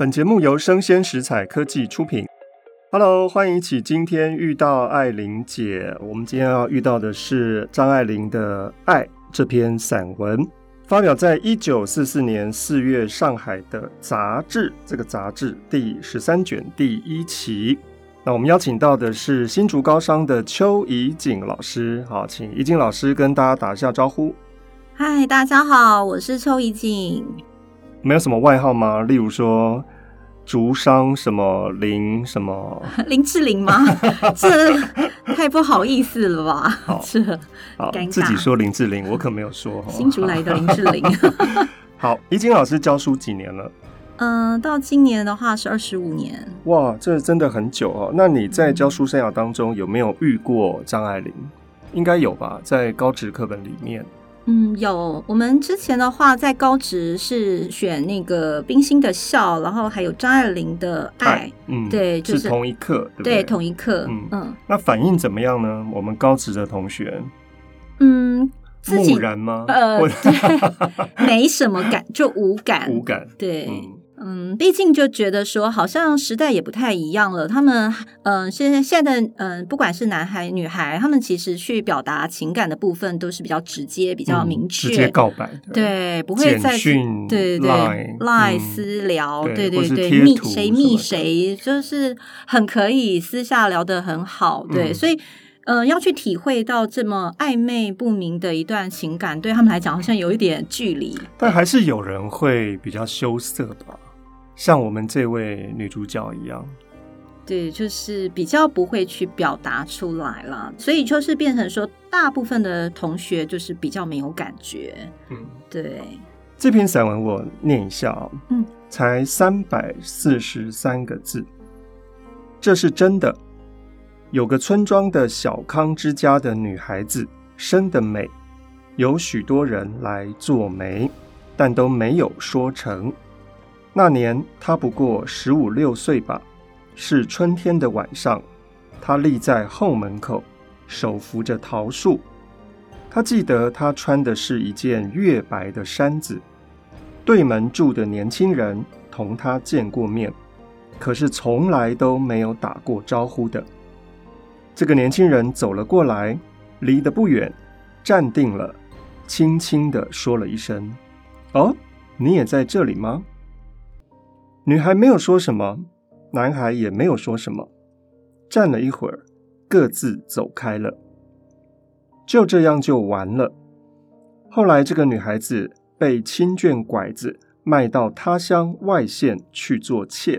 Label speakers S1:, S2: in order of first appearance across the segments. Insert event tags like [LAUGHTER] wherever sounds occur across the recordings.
S1: 本节目由生鲜食材科技出品。Hello，欢迎一起今天遇到艾琳姐。我们今天要遇到的是张爱玲的《爱》这篇散文，发表在一九四四年四月上海的杂志，这个杂志第十三卷第一期。那我们邀请到的是新竹高商的邱怡瑾老师。好，请怡瑾老师跟大家打一下招呼。
S2: 嗨，大家好，我是邱怡瑾。
S1: 没有什么外号吗？例如说，竹商什么林什么 [LAUGHS]
S2: 林志玲吗？[LAUGHS] 这太不好意思了吧？
S1: 好，[LAUGHS]
S2: 这
S1: 好，
S2: 尴尬。
S1: 自己说林志玲，我可没有说。
S2: 新竹来的林志玲。
S1: 好，怡瑾老师教书几年了？
S2: 嗯、呃，到今年的话是二十五年。
S1: 哇，这真的很久哦。那你在教书生涯当中有没有遇过张爱玲？应该有吧，在高职课本里面。
S2: 嗯，有。我们之前的话，在高职是选那个冰心的笑，然后还有张爱玲的爱。
S1: 嗯，
S2: 对，就是，
S1: 是同一课，对对？
S2: 对，同一课。嗯
S1: 嗯。那反应怎么样呢？我们高职的同学，
S2: 嗯，
S1: 木然吗？
S2: 呃，对，[LAUGHS] 没什么感，就无感，
S1: 无感。
S2: 对。嗯嗯，毕竟就觉得说，好像时代也不太一样了。他们，嗯，现在现在的，嗯，不管是男孩女孩，他们其实去表达情感的部分都是比较直接、比较明确，
S1: 直接告白，
S2: 对，不会再去对对赖私聊，对对对，密谁密谁，就是很可以私下聊得很好，对，所以，嗯，要去体会到这么暧昧不明的一段情感，对他们来讲好像有一点距离，
S1: 但还是有人会比较羞涩吧。像我们这位女主角一样，
S2: 对，就是比较不会去表达出来了，所以就是变成说，大部分的同学就是比较没有感觉。嗯，对。
S1: 这篇散文我念一下啊，
S2: 嗯，
S1: 才三百四十三个字，这是真的。有个村庄的小康之家的女孩子生得美，有许多人来做媒，但都没有说成。那年他不过十五六岁吧，是春天的晚上，他立在后门口，手扶着桃树。他记得他穿的是一件月白的衫子。对门住的年轻人同他见过面，可是从来都没有打过招呼的。这个年轻人走了过来，离得不远，站定了，轻轻地说了一声：“哦，你也在这里吗？”女孩没有说什么，男孩也没有说什么，站了一会儿，各自走开了。就这样就完了。后来，这个女孩子被亲眷拐子卖到他乡外县去做妾，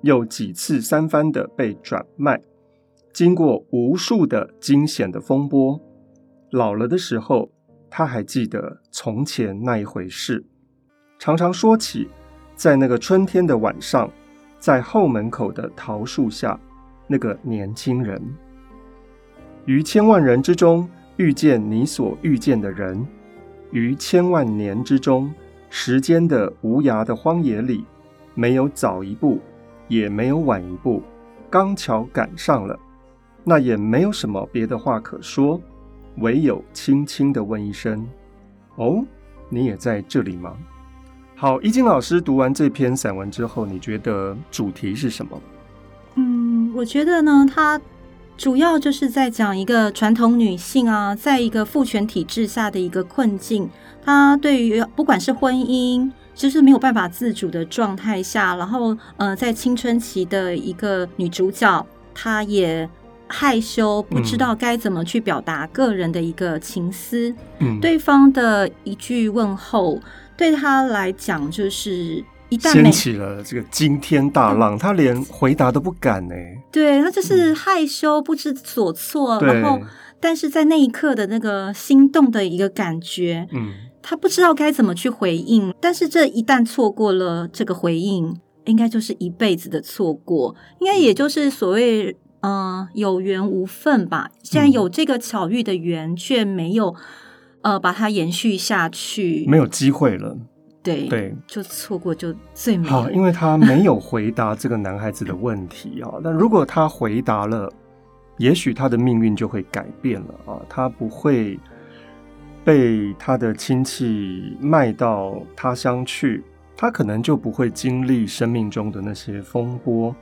S1: 又几次三番的被转卖，经过无数的惊险的风波。老了的时候，她还记得从前那一回事，常常说起。在那个春天的晚上，在后门口的桃树下，那个年轻人，于千万人之中遇见你所遇见的人，于千万年之中，时间的无涯的荒野里，没有早一步，也没有晚一步，刚巧赶上了，那也没有什么别的话可说，唯有轻轻地问一声：“哦，你也在这里吗？”好，怡瑾老师读完这篇散文之后，你觉得主题是什么？
S2: 嗯，我觉得呢，它主要就是在讲一个传统女性啊，在一个父权体制下的一个困境。她对于不管是婚姻，就是没有办法自主的状态下，然后呃，在青春期的一个女主角，她也害羞，不知道该怎么去表达个人的一个情思。嗯，对方的一句问候。对他来讲，就是一旦
S1: 掀起了这个惊天大浪，他连回答都不敢呢。
S2: 对，他就是害羞、不知所措，然后，但是在那一刻的那个心动的一个感觉，嗯，他不知道该怎么去回应。但是这一旦错过了这个回应，应该就是一辈子的错过，应该也就是所谓嗯有缘无分吧。既然有这个巧遇的缘，却没有。呃，把它延续下去，
S1: 没有机会了。
S2: 对对，就错过就最美好，
S1: 因为他没有回答这个男孩子的问题啊。但如果他回答了，也许他的命运就会改变了啊。他不会被他的亲戚卖到他乡去，他可能就不会经历生命中的那些风波，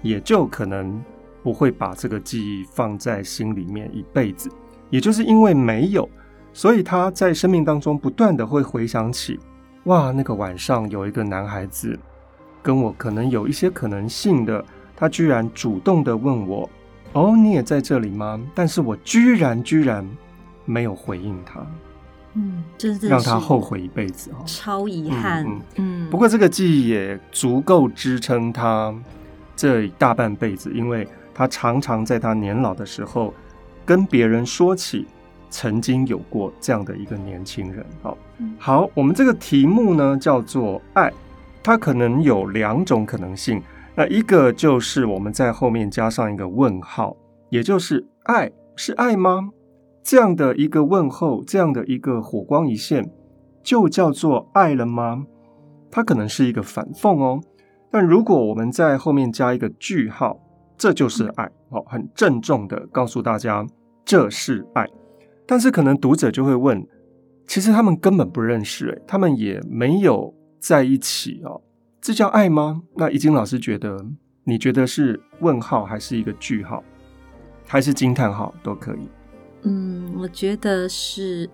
S1: 也就可能不会把这个记忆放在心里面一辈子。也就是因为没有，所以他在生命当中不断的会回想起，哇，那个晚上有一个男孩子跟我可能有一些可能性的，他居然主动的问我，哦，你也在这里吗？但是我居然居然没有回应他。
S2: 嗯，真的
S1: 让他后悔一辈子哦，
S2: 超遗憾。嗯，
S1: 嗯，不过这个记忆也足够支撑他这大半辈子，因为他常常在他年老的时候跟别人说起曾经有过这样的一个年轻人。好，好，我们这个题目呢叫做爱，它可能有两种可能性。那一个就是我们在后面加上一个问号，也就是爱是爱吗？这样的一个问候，这样的一个火光一现，就叫做爱了吗？它可能是一个反讽哦。但如果我们在后面加一个句号，这就是爱哦，很郑重的告诉大家这是爱。但是可能读者就会问，其实他们根本不认识，诶，他们也没有在一起哦，这叫爱吗？那怡菁老师觉得，你觉得是问号还是一个句号，还是惊叹号都可以？
S2: 嗯，我觉得是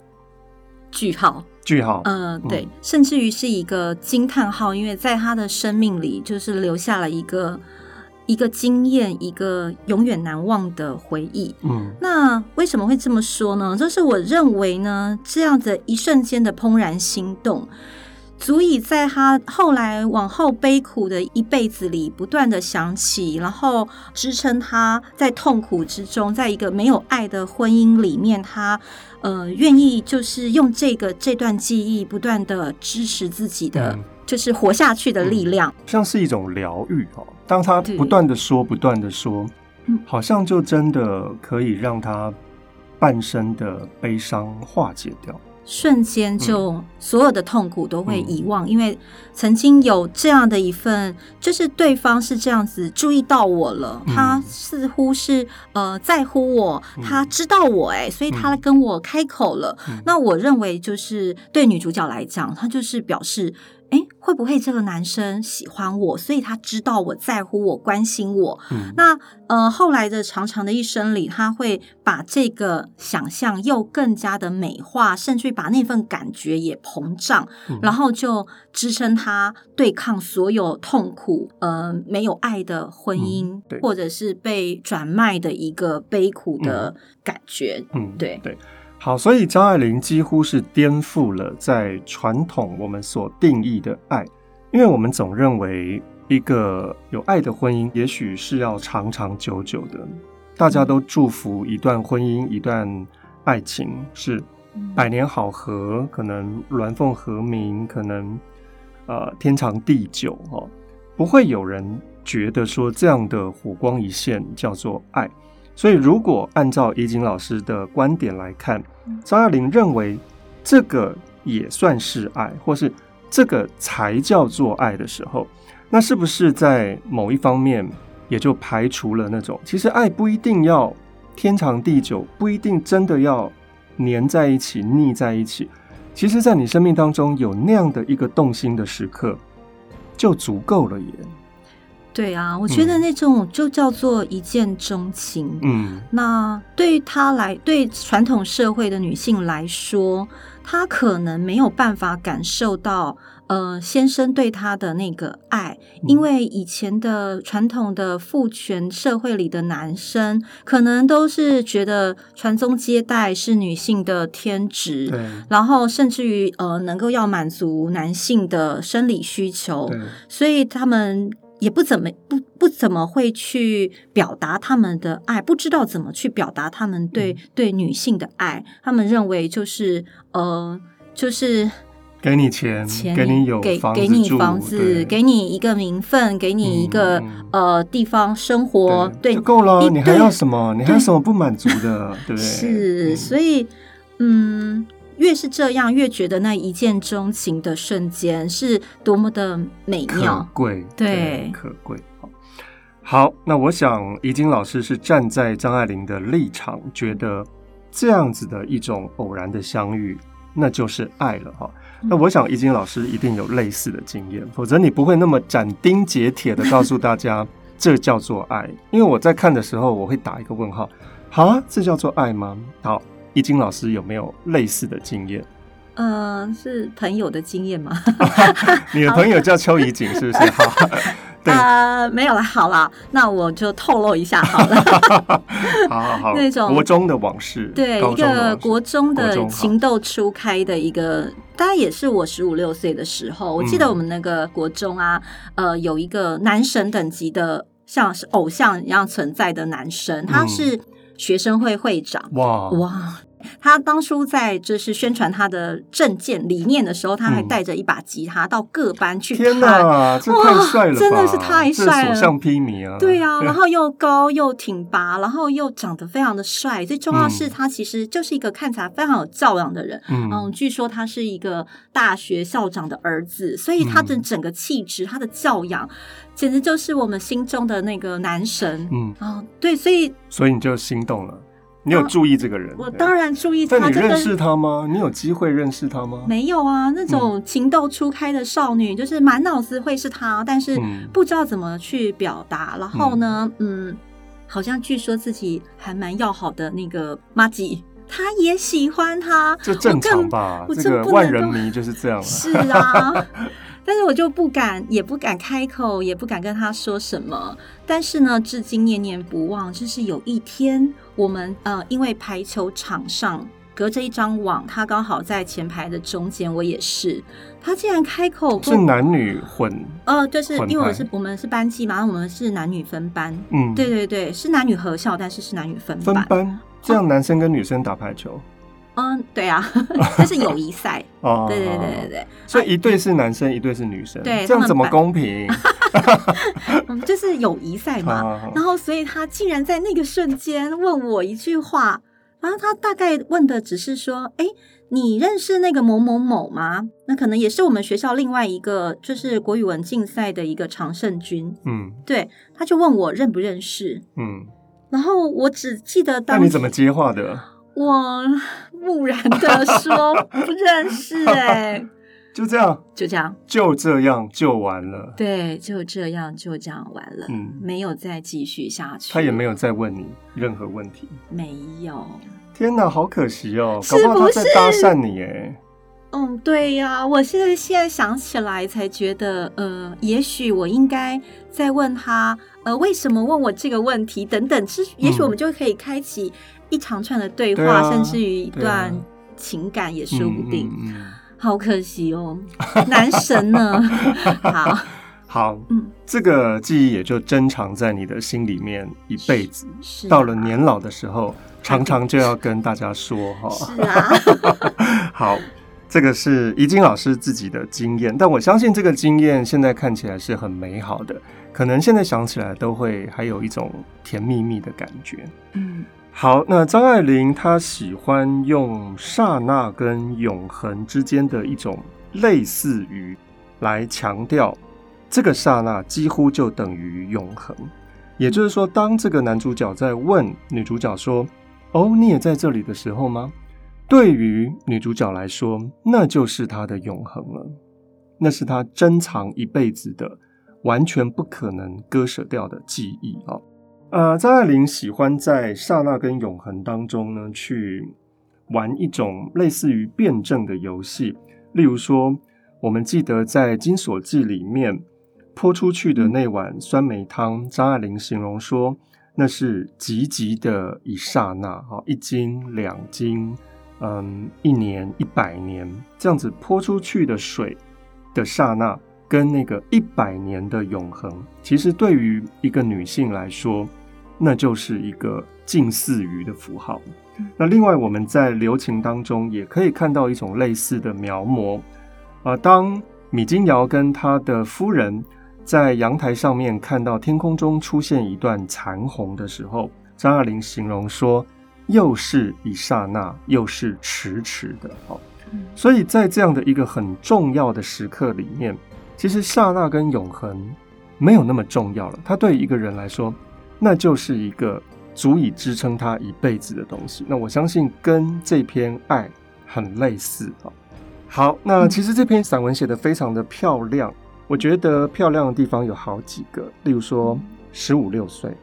S2: 句号，
S1: 句号。
S2: 呃，对，嗯、甚至于是一个惊叹号，因为在他的生命里，就是留下了一个一个经验，一个永远难忘的回忆。嗯，那为什么会这么说呢？就是我认为呢，这样的一瞬间的怦然心动。足以在他后来往后悲苦的一辈子里不断的想起，然后支撑他在痛苦之中，在一个没有爱的婚姻里面，他呃愿意就是用这个这段记忆不断的支持自己的，嗯、就是活下去的力量，
S1: 嗯、像是一种疗愈哦。当他不断的说，不断的说，好像就真的可以让他半生的悲伤化解掉。
S2: 瞬间就所有的痛苦都会遗忘，嗯、因为曾经有这样的一份，就是对方是这样子注意到我了，嗯、他似乎是呃在乎我，嗯、他知道我哎，所以他跟我开口了。嗯、那我认为就是对女主角来讲，她就是表示。哎，会不会这个男生喜欢我，所以他知道我在乎我，关心我？嗯，那呃，后来的长长的一生里，他会把这个想象又更加的美化，甚至于把那份感觉也膨胀，嗯，然后就支撑他对抗所有痛苦，呃，没有爱的婚姻，嗯，或者是被转卖的一个悲苦的感觉。嗯，对对。
S1: 好，所以张爱玲几乎是颠覆了在传统我们所定义的爱，因为我们总认为一个有爱的婚姻，也许是要长长久久的，大家都祝福一段婚姻、一段爱情是百年好合，可能鸾凤和鸣，可能呃天长地久哦，不会有人觉得说这样的火光一现叫做爱。所以，如果按照怡景老师的观点来看，张爱玲认为这个也算是爱，或是这个才叫做爱的时候，那是不是在某一方面也就排除了那种其实爱不一定要天长地久，不一定真的要黏在一起、腻在一起？其实，在你生命当中有那样的一个动心的时刻，就足够了耶。
S2: 对啊，我觉得那种就叫做一见钟情。嗯，那对于她来，对传统社会的女性来说，她可能没有办法感受到，呃，先生对她的那个爱，因为以前的传统的父权社会里的男生，可能都是觉得传宗接代是女性的天职，对。然后甚至于呃，能够要满足男性的生理需求，对。所以他们。也不怎么不不怎么会去表达他们的爱，不知道怎么去表达他们对、嗯、对女性的爱。他们认为就是呃，就是
S1: 给你钱，钱给你有给，给你房子，
S2: 给你一个名分，给你一个、嗯、呃地方生活，对，对
S1: 就够了。你还要什么？你还有什么不满足的？对不对？
S2: 是，嗯、所以嗯。越是这样，越觉得那一见钟情的瞬间是多么的美妙、
S1: 可贵。对，可贵。好，那我想怡晶老师是站在张爱玲的立场，觉得这样子的一种偶然的相遇，那就是爱了哈。那我想，怡晶老师一定有类似的经验，否则你不会那么斩钉截铁的告诉大家，[LAUGHS] 这叫做爱。因为我在看的时候，我会打一个问号。好啊，这叫做爱吗？好，怡菁老师有没有类似的经验？
S2: 嗯、呃，是朋友的经验吗？[LAUGHS] [LAUGHS]
S1: 你的朋友叫邱怡景，是不是？[LAUGHS] 好。
S2: 呃，没有了，好了，那我就透露一下好了。
S1: 好好好，
S2: 那种
S1: 国中的往事，
S2: 对，一个国中的情窦初开的一个，大概也是我十五六岁的时候。我记得我们那个国中啊，嗯、呃，有一个男神等级的，像是偶像一样存在的男生，他是学生会会长。哇、嗯、哇！他当初在就是宣传他的政见理念的时候，他还带着一把吉他到各班去弹。
S1: 天哪，这太帅了！
S2: 真的是太帅了，
S1: 所向披靡啊！
S2: 对啊，[LAUGHS] 然后又高又挺拔，然后又长得非常的帅。最重要是他其实就是一个看起来非常有教养的人。嗯，嗯，据说他是一个大学校长的儿子，所以他的整个气质、他的教养，简直就是我们心中的那个男神。嗯，哦，对，所以
S1: 所以你就心动了。你有注意这个人？
S2: 我当然注意他。
S1: 但你认识他吗？你有机会认识他吗？
S2: 没有啊，那种情窦初开的少女，就是满脑子会是他，但是不知道怎么去表达。然后呢，嗯，好像据说自己还蛮要好的那个麻吉，他也喜欢他，
S1: 这正常吧？这个万人迷就是这样。
S2: 是啊。[LAUGHS] 但是我就不敢，也不敢开口，也不敢跟他说什么。但是呢，至今念念不忘，就是有一天，我们呃，因为排球场上隔着一张网，他刚好在前排的中间，我也是。他竟然开口，
S1: 是男女混？
S2: 呃，就是因为我是我们是班级嘛，我们是男女分班。嗯，对对对，是男女合校，但是是男女分班。
S1: 分班，这样男生跟女生打排球。哦
S2: 嗯，对啊，[LAUGHS] 这是友谊赛 [LAUGHS] 哦。对对对对对，
S1: 所以一对是男生，一对是女生，对，这样怎么公平？[LAUGHS]
S2: 嗯，就是友谊赛嘛。然后，所以他竟然在那个瞬间问我一句话，然后他大概问的只是说：“哎，你认识那个某某某吗？那可能也是我们学校另外一个，就是国语文竞赛的一个常胜军。”嗯，对，他就问我认不认识。嗯，然后我只记得当，
S1: 那你怎么接话的？
S2: 我木然的说不认识哎、欸，[LAUGHS]
S1: 就这样，
S2: 就这样，
S1: 就这样就完了。
S2: 对，就这样就这样完了。嗯，没有再继续下去。
S1: 他也没有再问你任何问题。
S2: 没有。
S1: 天哪，好可惜哦，搞不好他在搭讪你哎。
S2: 嗯，对呀，我现在现在想起来才觉得，呃，也许我应该再问他，呃，为什么问我这个问题等等，是也许我们就可以开启。一长串的对话，啊、甚至于一段情感也说不定。嗯嗯嗯、好可惜哦，男神呢？[LAUGHS] 好，
S1: 好，嗯，这个记忆也就珍藏在你的心里面一辈子。是，到了年老的时候，常常就要跟大家说哈。
S2: 是啊，[LAUGHS]
S1: 好，这个是怡晶老师自己的经验，但我相信这个经验现在看起来是很美好的，可能现在想起来都会还有一种甜蜜蜜的感觉。嗯。好，那张爱玲她喜欢用刹那跟永恒之间的一种类似于来强调，这个刹那几乎就等于永恒。也就是说，当这个男主角在问女主角说：“哦，你也在这里”的时候吗？对于女主角来说，那就是她的永恒了，那是她珍藏一辈子的、完全不可能割舍掉的记忆啊。呃，张爱玲喜欢在刹那跟永恒当中呢，去玩一种类似于辩证的游戏。例如说，我们记得在《金锁记》里面泼出去的那碗酸梅汤，张爱玲形容说，那是急急的一刹那，啊，一斤、两斤，嗯，一年、一百年，这样子泼出去的水的刹那，跟那个一百年的永恒，其实对于一个女性来说，那就是一个近似于的符号。那另外，我们在留情当中也可以看到一种类似的描摹。啊、呃，当米金瑶跟他的夫人在阳台上面看到天空中出现一段残红的时候，张爱玲形容说：“又是一刹那，又是迟迟的。”哦，所以在这样的一个很重要的时刻里面，其实刹那跟永恒没有那么重要了。它对一个人来说。那就是一个足以支撑他一辈子的东西。那我相信跟这篇爱很类似啊。好，那其实这篇散文写得非常的漂亮，我觉得漂亮的地方有好几个，例如说十五六岁，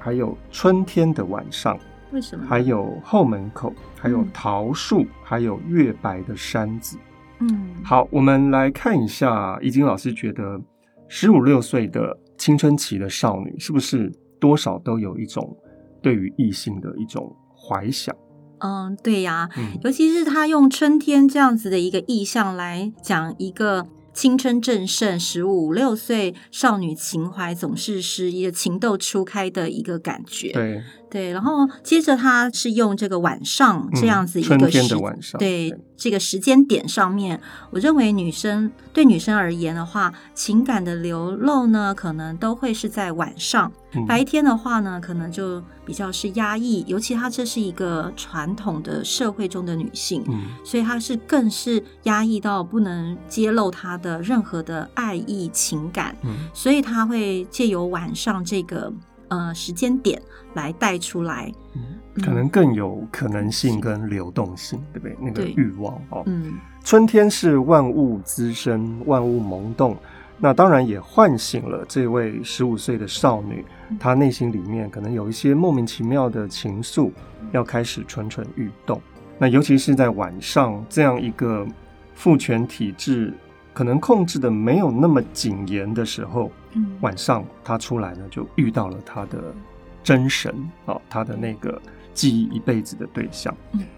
S1: 还有春天的晚上，
S2: 为什么？
S1: 还有后门口，还有桃树，还有月白的山子。嗯，好，我们来看一下，怡菁老师觉得十五六岁的青春期的少女，是不是多少都有一种对于异性的一种怀想？
S2: 嗯，对呀，尤其是他用春天这样子的一个意象来讲一个。青春正盛，十五六岁少女情怀总是是一个情窦初开的一个感觉。
S1: 对
S2: 对，然后接着他是用这个晚上这样子一个时、
S1: 嗯、的晚上，
S2: 对，对这个时间点上面，我认为女生对女生而言的话，情感的流露呢，可能都会是在晚上。嗯、白天的话呢，可能就比较是压抑，尤其她这是一个传统的社会中的女性，嗯、所以她是更是压抑到不能揭露她的任何的爱意情感，嗯、所以她会借由晚上这个呃时间点来带出来，
S1: 嗯，可能更有可能性跟流动性，对不对？那个欲望哦，
S2: 嗯，
S1: 春天是万物滋生，万物萌动。那当然也唤醒了这位十五岁的少女，她内心里面可能有一些莫名其妙的情愫，要开始蠢蠢欲动。那尤其是在晚上这样一个父权体制可能控制的没有那么谨严的时候，晚上他出来呢，就遇到了他的真神啊，他的那个记忆一辈子的对象。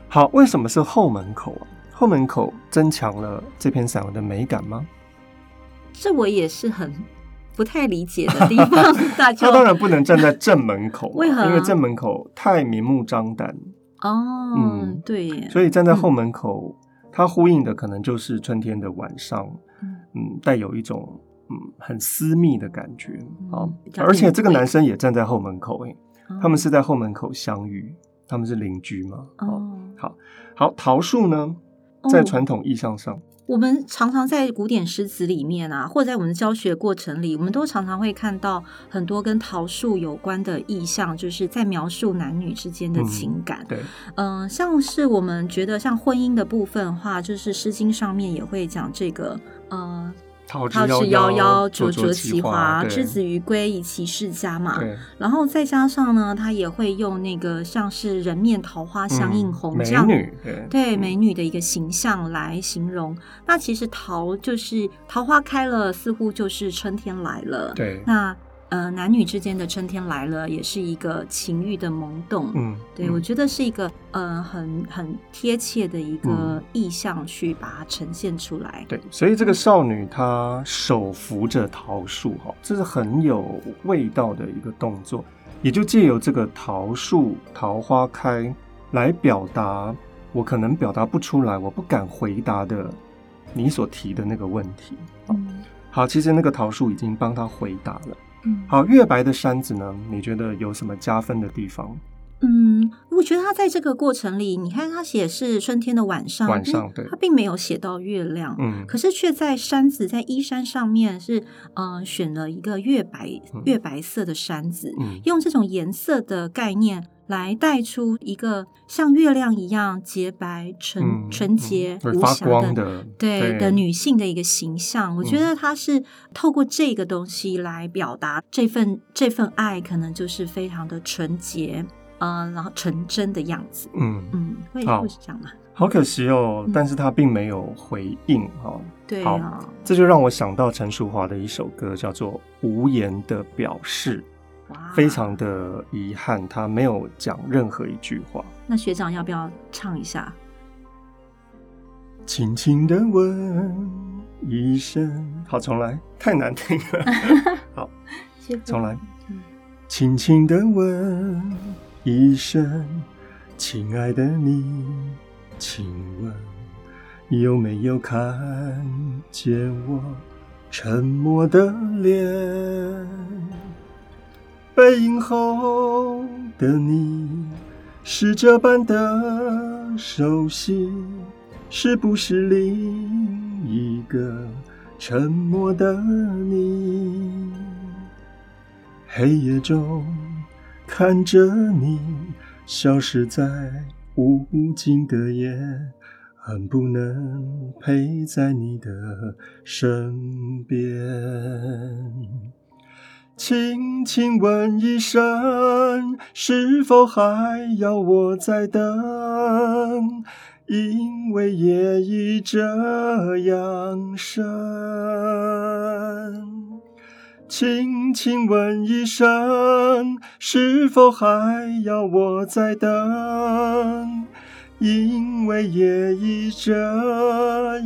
S1: 好，为什么是后门口啊？后门口增强了这篇散文的美感吗？
S2: 这我也是很不太理解的地方。[LAUGHS] 大家
S1: 他当然不能站在正门口，
S2: 为何？
S1: 因为正门口太明目张胆。
S2: 哦，嗯，对。
S1: 所以站在后门口，它呼应的可能就是春天的晚上，嗯，带有一种嗯很私密的感觉啊。而且这个男生也站在后门口，哎，他们是在后门口相遇，他们是邻居嘛。哦，好，好，桃树呢，在传统意象上。
S2: 我们常常在古典诗词里面啊，或者在我们的教学过程里，我们都常常会看到很多跟桃树有关的意象，就是在描述男女之间的情感。
S1: 嗯、对，
S2: 嗯、呃，像是我们觉得像婚姻的部分的话，就是《诗经》上面也会讲这个，呃。
S1: 桃之夭夭，灼灼其华，
S2: 之子于归，以其室家嘛。然后再加上呢，他也会用那个像是人面桃花相映红这样，
S1: 美女，
S2: 对，对美女的一个形象来形容。嗯、那其实桃就是桃花开了，似乎就是春天来了。
S1: 对，
S2: 那。呃，男女之间的春天来了，也是一个情欲的萌动。嗯，对，嗯、我觉得是一个呃很很贴切的一个意象，去把它呈现出来。
S1: 对，所以这个少女她手扶着桃树，哈，这是很有味道的一个动作，也就借由这个桃树桃花开来表达我可能表达不出来，我不敢回答的你所提的那个问题。嗯，好，其实那个桃树已经帮他回答了。
S2: 嗯，
S1: 好，月白的山子呢？你觉得有什么加分的地方？
S2: 嗯，我觉得他在这个过程里，你看他写是春天的晚上，
S1: 晚上对，
S2: 他并没有写到月亮，
S1: 嗯，
S2: 可是却在山子在衣山上面是呃选了一个月白月白色的山子，
S1: 嗯，
S2: 用这种颜色的概念。来带出一个像月亮一样洁白、纯纯洁、无瑕的，的对，对的女性的一个形象。我觉得她是透过这个东西来表达这份这份爱，可能就是非常的纯洁，嗯，然后纯真的样子。
S1: 嗯
S2: 嗯，会会是这样吗？
S1: 好可惜哦，但是她并没有回应哈。
S2: 对啊，
S1: 这就让我想到陈淑桦的一首歌，叫做《无言的表示》。非常的遗憾，他没有讲任何一句话。
S2: 那学长要不要唱一下？
S1: 轻轻的问一声，好，重来，太难听了。[LAUGHS] 好，重来。轻轻的问一声，亲爱的你，请问有没有看见我沉默的脸？背影后的你是这般的熟悉，是不是另一个沉默的你？黑夜中看着你消失在无尽的夜，恨不能陪在你的身边。轻轻问一声，是否还要我再等？因为夜已这样深。轻轻问一声，是否还要我再等？因为夜已这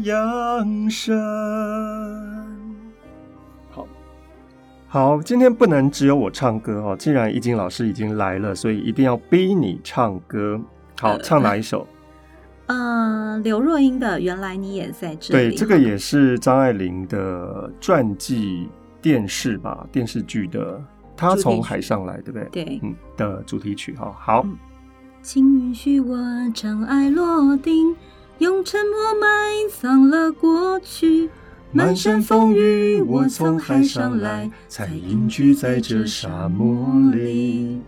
S1: 样深。好，今天不能只有我唱歌哦。既然易经老师已经来了，所以一定要逼你唱歌。好，唱哪一首？[LAUGHS]
S2: 呃，刘若英的《原来你也在这里》。
S1: 对，这个也是张爱玲的传记电视吧，电视剧的。她从海上来，对不对？
S2: 对，
S1: 嗯，的主题曲哈。好，
S2: 嗯，请允许我尘埃落定，用沉默埋葬了过去。
S1: 满山风雨，我从海上来，才隐居在这沙漠里。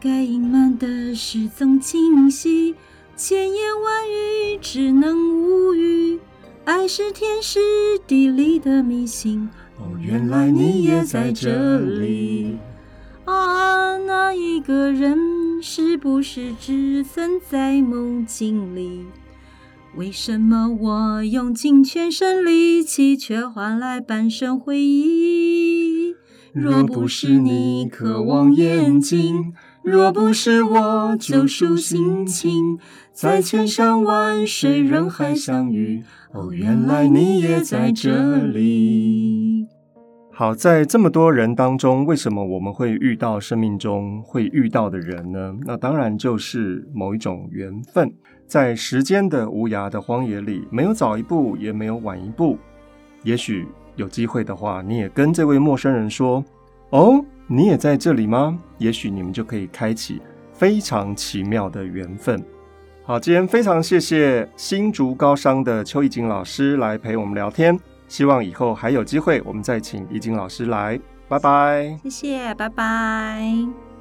S2: 该隐瞒的事总清晰，千言万语只能无语。爱是天时地利的迷信。
S1: 哦，原来你也在这里。
S2: 啊，那一个人是不是只存在梦境里？为什么我用尽全身力气，却换来半生回忆？
S1: 若不是你渴望眼睛，若不是我救赎心情，在千山万水人海相遇，哦，原来你也在这里。好，在这么多人当中，为什么我们会遇到生命中会遇到的人呢？那当然就是某一种缘分。在时间的无涯的荒野里，没有早一步，也没有晚一步。也许有机会的话，你也跟这位陌生人说：“哦，你也在这里吗？”也许你们就可以开启非常奇妙的缘分。好，今天非常谢谢新竹高商的邱怡景老师来陪我们聊天。希望以后还有机会，我们再请怡景老师来。拜拜，
S2: 谢谢，拜拜。